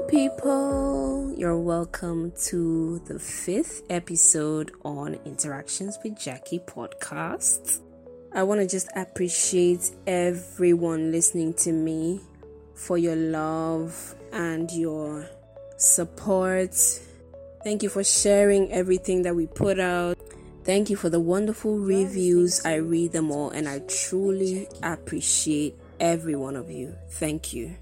Hello, people. You're welcome to the fifth episode on Interactions with Jackie podcast. I want to just appreciate everyone listening to me for your love and your support. Thank you for sharing everything that we put out. Thank you for the wonderful reviews. I read them all and I truly appreciate every one of you. Thank you.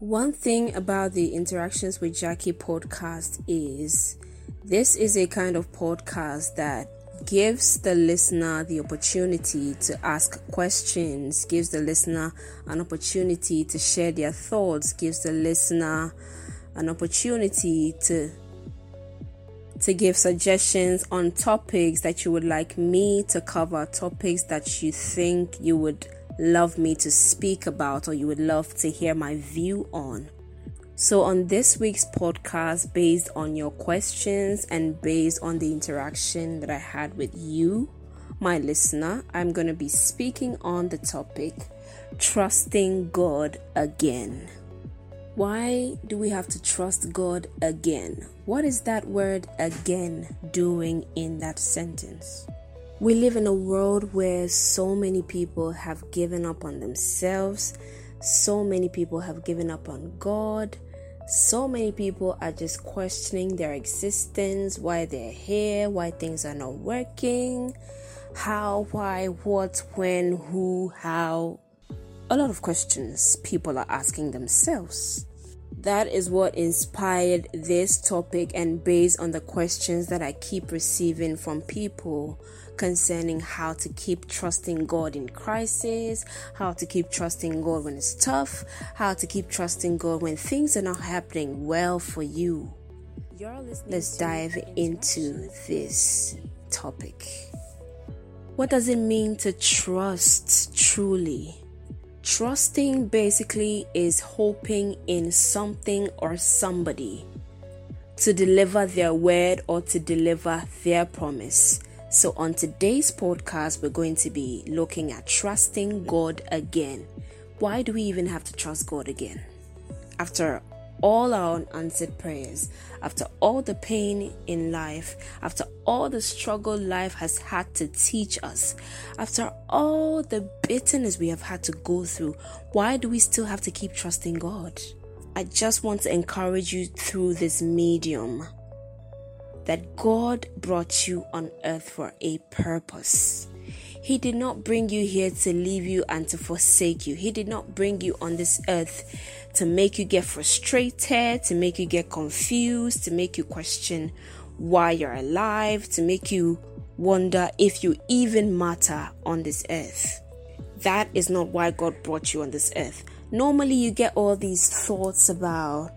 One thing about the Interactions with Jackie podcast is this is a kind of podcast that gives the listener the opportunity to ask questions, gives the listener an opportunity to share their thoughts, gives the listener an opportunity to to give suggestions on topics that you would like me to cover, topics that you think you would love me to speak about or you would love to hear my view on. So, on this week's podcast, based on your questions and based on the interaction that I had with you, my listener, I'm going to be speaking on the topic trusting God again. Why do we have to trust God again? What is that word again doing in that sentence? We live in a world where so many people have given up on themselves, so many people have given up on God, so many people are just questioning their existence, why they're here, why things are not working, how, why, what, when, who, how. A lot of questions people are asking themselves. That is what inspired this topic, and based on the questions that I keep receiving from people concerning how to keep trusting God in crisis, how to keep trusting God when it's tough, how to keep trusting God when things are not happening well for you. Let's dive into this topic. What does it mean to trust truly? Trusting basically is hoping in something or somebody to deliver their word or to deliver their promise. So, on today's podcast, we're going to be looking at trusting God again. Why do we even have to trust God again? After all our unanswered prayers, after all the pain in life, after all the struggle life has had to teach us, after all the bitterness we have had to go through, why do we still have to keep trusting God? I just want to encourage you through this medium that God brought you on earth for a purpose. He did not bring you here to leave you and to forsake you. He did not bring you on this earth to make you get frustrated, to make you get confused, to make you question why you're alive, to make you wonder if you even matter on this earth. That is not why God brought you on this earth. Normally, you get all these thoughts about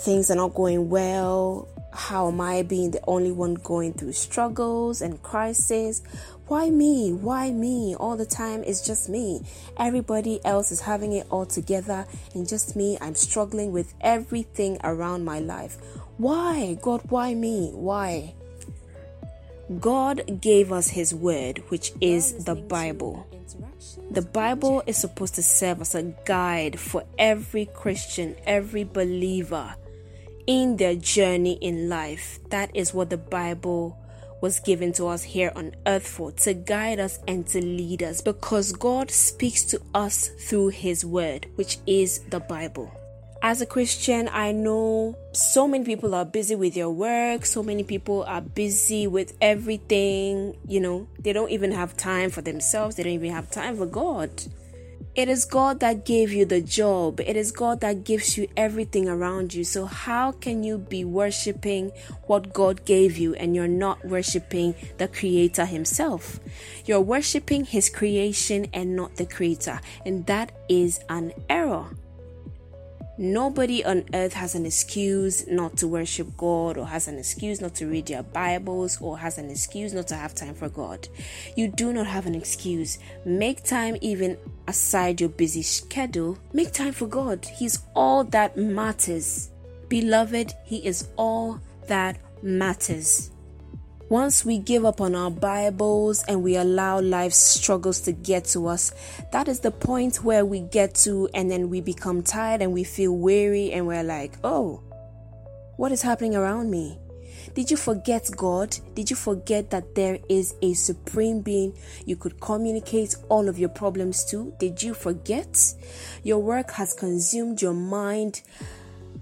things are not going well, how am I being the only one going through struggles and crises? Why me? Why me? All the time it's just me. Everybody else is having it all together, and just me, I'm struggling with everything around my life. Why? God, why me? Why? God gave us His Word, which is the Bible. The Bible is supposed to serve as a guide for every Christian, every believer in their journey in life. That is what the Bible was given to us here on earth for to guide us and to lead us because God speaks to us through His Word, which is the Bible. As a Christian, I know so many people are busy with their work, so many people are busy with everything, you know, they don't even have time for themselves, they don't even have time for God. It is God that gave you the job. It is God that gives you everything around you. So, how can you be worshiping what God gave you and you're not worshiping the Creator Himself? You're worshiping His creation and not the Creator. And that is an error. Nobody on earth has an excuse not to worship God, or has an excuse not to read their Bibles, or has an excuse not to have time for God. You do not have an excuse. Make time even aside your busy schedule. Make time for God. He's all that matters. Beloved, He is all that matters. Once we give up on our Bibles and we allow life's struggles to get to us, that is the point where we get to, and then we become tired and we feel weary, and we're like, oh, what is happening around me? Did you forget God? Did you forget that there is a supreme being you could communicate all of your problems to? Did you forget? Your work has consumed your mind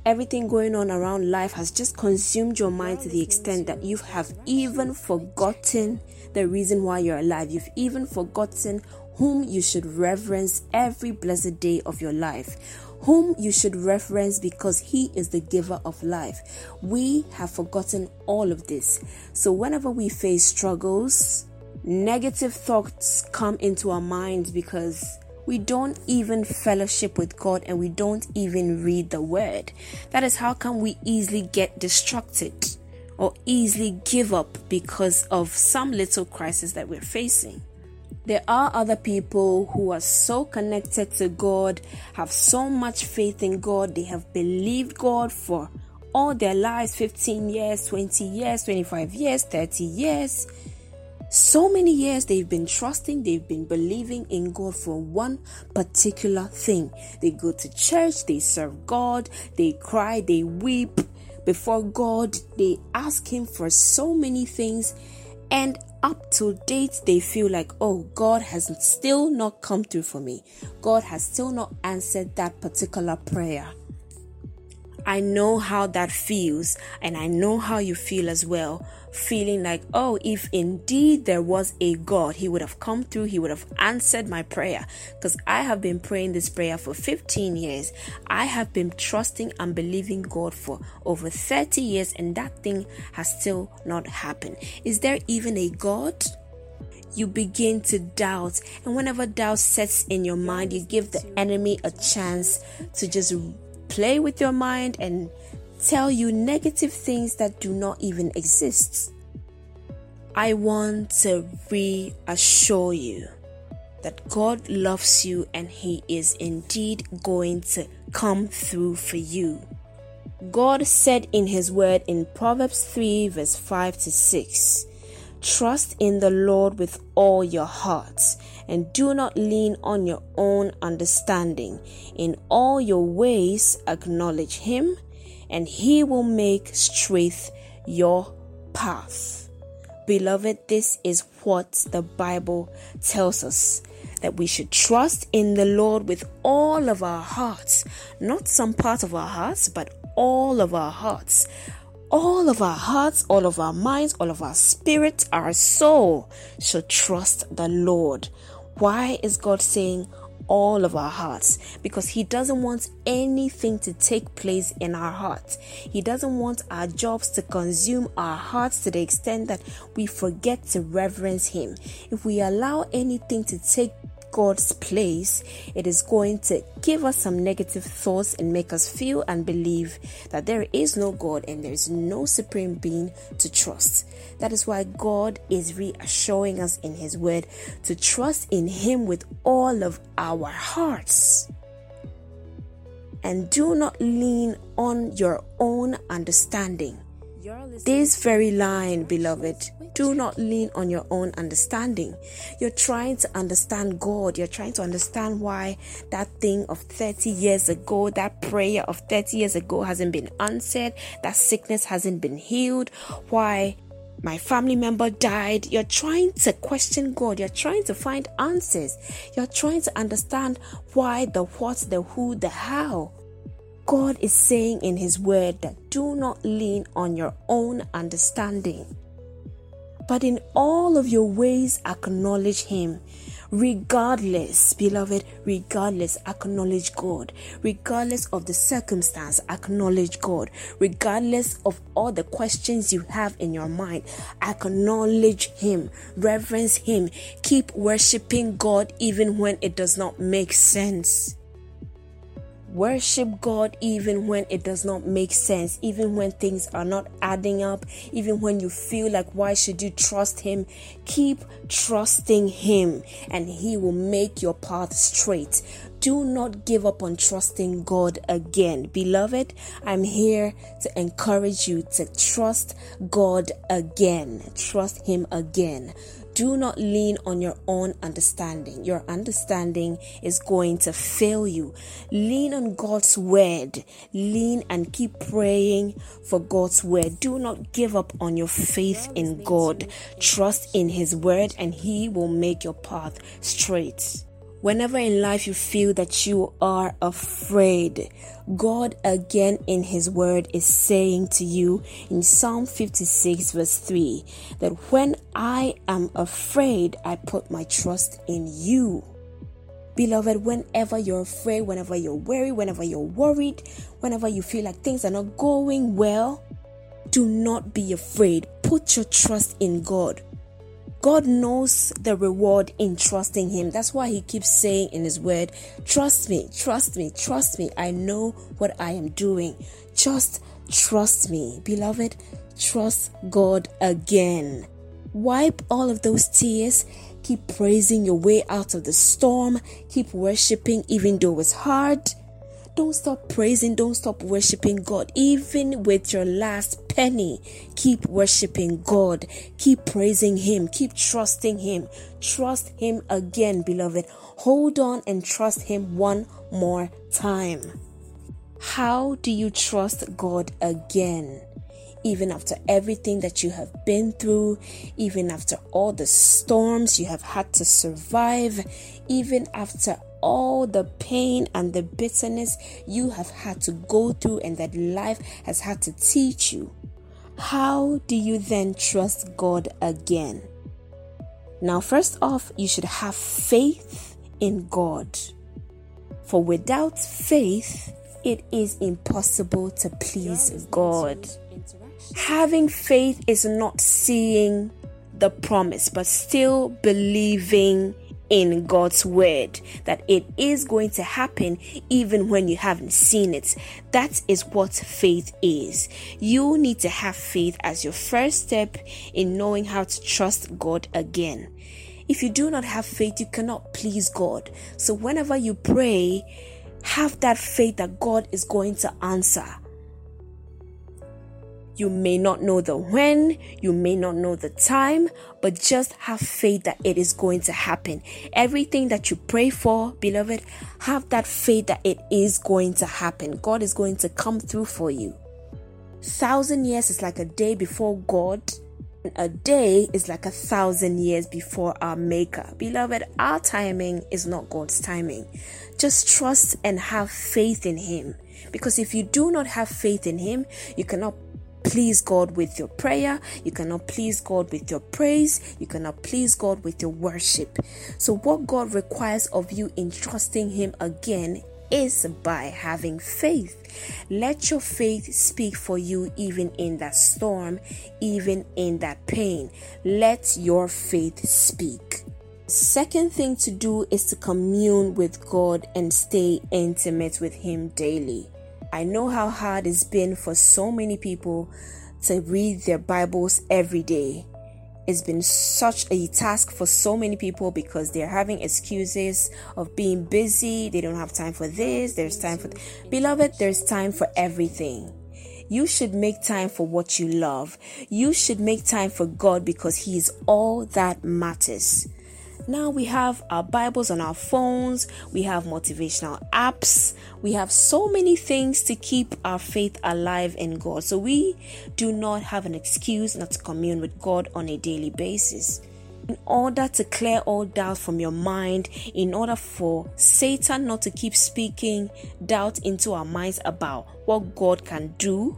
everything going on around life has just consumed your mind to the extent that you have even forgotten the reason why you're alive. You've even forgotten whom you should reverence every blessed day of your life. Whom you should reverence because he is the giver of life. We have forgotten all of this. So, whenever we face struggles, negative thoughts come into our minds because we don't even fellowship with God and we don't even read the word. That is how come we easily get distracted or easily give up because of some little crisis that we're facing. There are other people who are so connected to God, have so much faith in God, they have believed God for all their lives 15 years, 20 years, 25 years, 30 years so many years they've been trusting, they've been believing in God for one particular thing. They go to church, they serve God, they cry, they weep before God, they ask Him for so many things, and up to date they feel like, oh, God has still not come through for me. God has still not answered that particular prayer. I know how that feels, and I know how you feel as well. Feeling like, oh, if indeed there was a God, He would have come through, He would have answered my prayer. Because I have been praying this prayer for 15 years. I have been trusting and believing God for over 30 years, and that thing has still not happened. Is there even a God? you begin to doubt. And whenever doubt sets in your mind, you give the enemy a chance to just play with your mind and tell you negative things that do not even exist. I want to reassure you that God loves you and He is indeed going to come through for you. God said in His word in Proverbs 3, verse 5 to 6 Trust in the Lord with all your heart and do not lean on your own understanding. In all your ways, acknowledge Him, and He will make straight your path. Beloved, this is what the Bible tells us that we should trust in the Lord with all of our hearts, not some part of our hearts, but all of our hearts all of our hearts, all of our minds, all of our spirit, our soul should trust the Lord. Why is God saying all of our hearts? Because He doesn't want anything to take place in our hearts. He doesn't want our jobs to consume our hearts to the extent that we forget to reverence Him. If we allow anything to take God's place, it is going to give us some negative thoughts and make us feel and believe that there is no God and there is no supreme being to trust. That is why God is reassuring us in His word to trust in Him with all of our hearts. And do not lean on your own understanding. This very line, beloved, do not lean on your own understanding. You're trying to understand God. You're trying to understand why that thing of 30 years ago, that prayer of 30 years ago hasn't been answered, that sickness hasn't been healed, why my family member died. You're trying to question God. You're trying to find answers. You're trying to understand why, the what, the who, the how. God is saying in His word that do not lean on your own understanding. But in all of your ways, acknowledge Him. Regardless, beloved, regardless, acknowledge God. Regardless of the circumstance, acknowledge God. Regardless of all the questions you have in your mind, acknowledge Him. Reverence Him. Keep worshiping God even when it does not make sense. Worship God even when it does not make sense, even when things are not adding up, even when you feel like, why should you trust Him? Keep trusting Him, and He will make your path straight. Do not give up on trusting God again. Beloved, I'm here to encourage you to trust God again. Trust Him again do not lean on your own understanding. Your understanding is going to fail you. Lean on God's word. Lean and keep praying for God's word. Do not give up on your faith in God. Trust in His word, and He will make your path straight. Whenever in life you feel that you are afraid, God again in His Word is saying to you in Psalm 56, verse 3, that when I am afraid, I put my trust in you. Beloved, whenever you're afraid, whenever you're worried, whenever you're worried, whenever you feel like things are not going well, do not be afraid. Put your trust in God. God knows the reward in trusting Him. That's why He keeps saying in His word, Trust me, trust me, trust me. I know what I am doing. Just trust me. Beloved, trust God again. Wipe all of those tears. Keep praising your way out of the storm. Keep worshiping even though it's hard. Don't stop praising, don't stop worshiping God. Even with your last penny, keep worshiping God. Keep praising Him. Keep trusting Him. Trust Him again, beloved. Hold on and trust Him one more time. How do you trust God again? Even after everything that you have been through, even after all the storms you have had to survive, even after all the pain and the bitterness you have had to go through and that life has had to teach you, how do you then trust God again? Now, first off, you should have faith in God. For without faith, it is impossible to please God. Having faith is not seeing the promise, but still believing in God's word that it is going to happen even when you haven't seen it. That is what faith is. You need to have faith as your first step in knowing how to trust God again. If you do not have faith, you cannot please God. So, whenever you pray, have that faith that God is going to answer. You may not know the when, you may not know the time, but just have faith that it is going to happen. Everything that you pray for, beloved, have that faith that it is going to happen. God is going to come through for you. Thousand years is like a day before God. And A day is like a thousand years before our Maker. Beloved, our timing is not God's timing. Just trust and have faith in Him. Because if you do not have faith in Him, you cannot please God with your prayer. You cannot please God with your praise. You cannot please God with your worship. So, what God requires of you in trusting Him again is by having faith. Let your faith speak for you even in that storm, even in that pain. Let your faith speak. Second thing to do is to commune with God and stay intimate with Him daily. I know how hard it's been for so many people to read their Bibles every day. It's been such a task for so many people because they're having excuses of being busy. They don't have time for this. There's time for. Th- Beloved, there's time for everything. You should make time for what you love. You should make time for God because He is all that matters. Now we have our Bibles on our phones, we have motivational apps, we have so many things to keep our faith alive in God. So we do not have an excuse not to commune with God on a daily basis. In order to clear all doubt from your mind, in order for Satan not to keep speaking doubt into our minds about what God can do,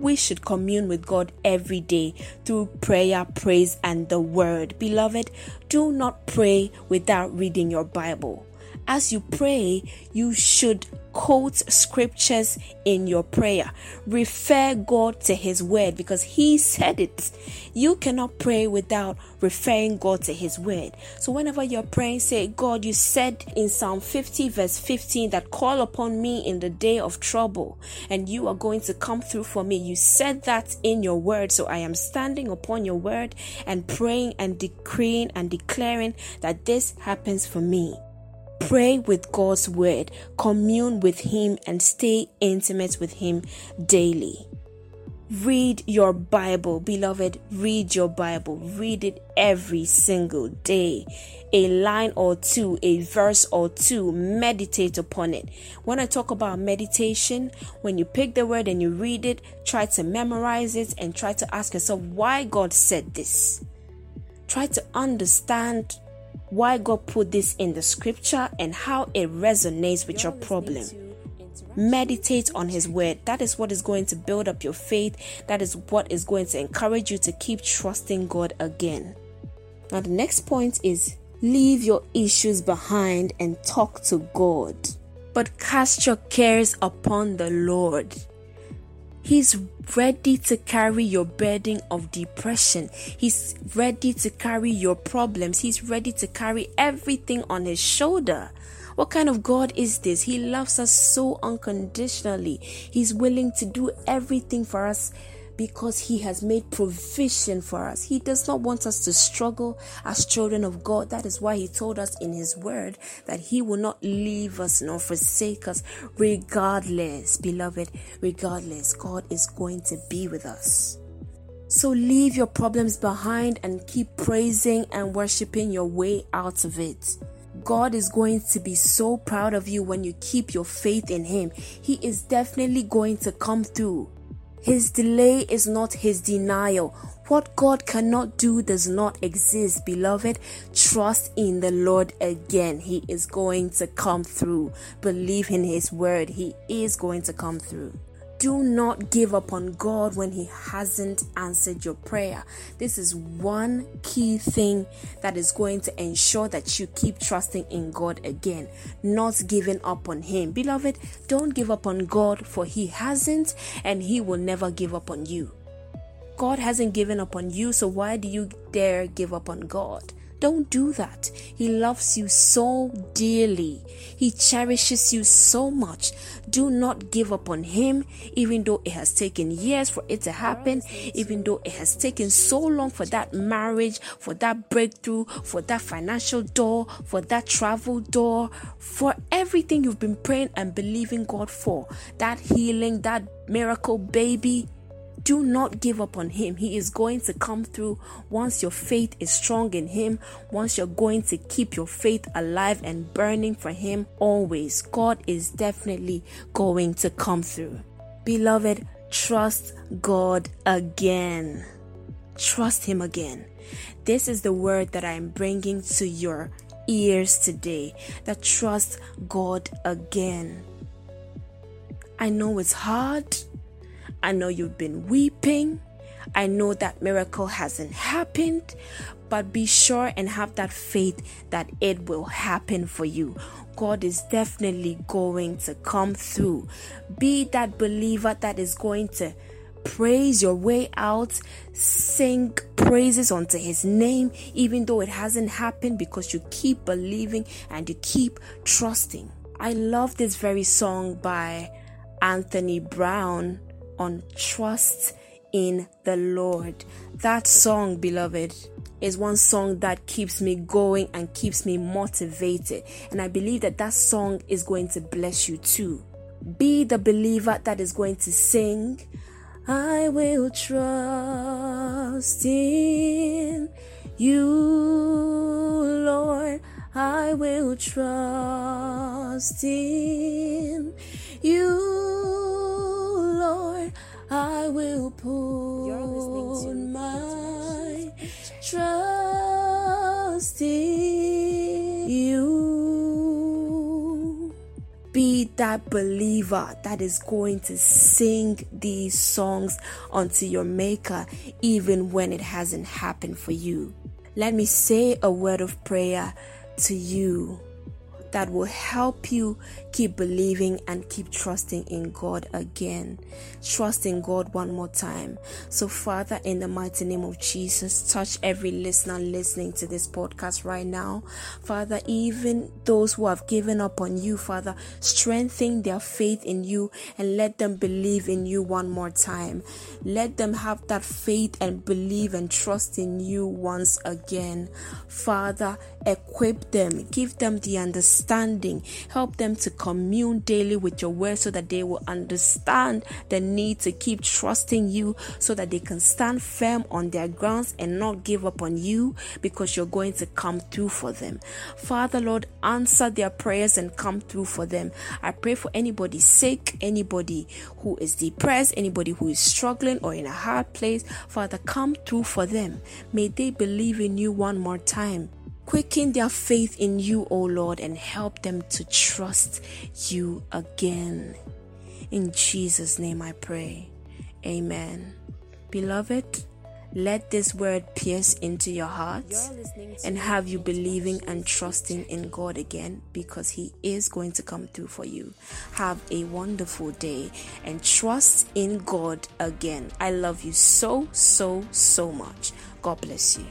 we should commune with God every day through prayer, praise, and the word. Beloved, do not pray without reading your Bible. As you pray, you should quote scriptures in your prayer. Refer God to His word because He said it. You cannot pray without referring God to His word. So, whenever you're praying, say, God, you said in Psalm 50, verse 15, that call upon me in the day of trouble and you are going to come through for me. You said that in your word. So, I am standing upon your word and praying and decreeing and declaring that this happens for me. Pray with God's word, commune with Him, and stay intimate with Him daily. Read your Bible, beloved. Read your Bible. Read it every single day. A line or two, a verse or two. Meditate upon it. When I talk about meditation, when you pick the word and you read it, try to memorize it and try to ask yourself why God said this. Try to understand why God put this in the scripture and how it resonates with your problem. Meditate on His word. That is what is going to build up your faith. That is what is going to encourage you to keep trusting God again. Now, the next point is leave your issues behind and talk to God. But cast your cares upon the Lord. He's ready to carry your burden of depression. He's ready to carry your problems. He's ready to carry everything on his shoulder. What kind of God is this? He loves us so unconditionally. He's willing to do everything for us because He has made provision for us. He does not want us to struggle as children of God. That is why He told us in His Word that He will not leave us nor forsake us, regardless, beloved, regardless. God is going to be with us. So leave your problems behind and keep praising and worshiping your way out of it. God is going to be so proud of you when you keep your faith in Him. He is definitely going to come through. His delay is not his denial. What God cannot do does not exist, beloved. Trust in the Lord again. He is going to come through. Believe in His word. He is going to come through. Do not give up on God when He hasn't answered your prayer. This is one key thing that is going to ensure that you keep trusting in God again, not giving up on Him. Beloved, don't give up on God, for He hasn't and He will never give up on you. God hasn't given up on you, so why do you dare give up on God? Don't do that. He loves you so dearly. He cherishes you so much. Do not give up on Him, even though it has taken years for it to happen, even though it has taken so long for that marriage, for that breakthrough, for that financial door, for that travel door, for everything you've been praying and believing God for. That healing, that miracle baby do not give up on Him. He is going to come through once your faith is strong in Him, once you're going to keep your faith alive and burning for Him always. God is definitely going to come through. Beloved, trust God again. Trust Him again. This is the word that I am bringing to your ears today that trust God again. I know it's hard. I know you've been weeping. I know that miracle hasn't happened, but be sure and have that faith that it will happen for you. God is definitely going to come through. Be that believer that is going to praise your way out, sing praises unto his name, even though it hasn't happened, because you keep believing and you keep trusting. I love this very song by Anthony Brown on trust in the Lord. That song, beloved, is one song that keeps me going and keeps me motivated. And I believe that that song is going to bless you too. Be the believer that is going to sing, I will trust in you, Lord. I will trust in you. Lord, I will put my trust in you. Be that believer that is going to sing these songs unto your Maker, even when it hasn't happened for you. Let me say a word of prayer to you that will help you keep believing and keep trusting in God again. Trust in God one more time. So, Father, in the mighty name of Jesus, touch every listener listening to this podcast right now. Father, even those who have given up on you, Father, strengthen their faith in you and let them believe in you one more time. Let them have that faith and believe and trust in you once again. Father, equip them, give them the understanding, help them to commune daily with your word so that they will understand the need to keep trusting you so that they can stand firm on their grounds and not give up on you because you're going to come through for them. Father, Lord, answer their prayers and come through for them. I pray for anybody sick, anybody who is depressed, anybody who is struggling or in a hard place. Father, come through for them. May they believe in you one more time. Quicken their faith in you, O Lord, and help them to trust you again. In Jesus' name I pray. Amen. Beloved, let this word pierce into your hearts and have you believing and trusting in God again because He is going to come through for you. Have a wonderful day and trust in God again. I love you so, so, so much. God bless you.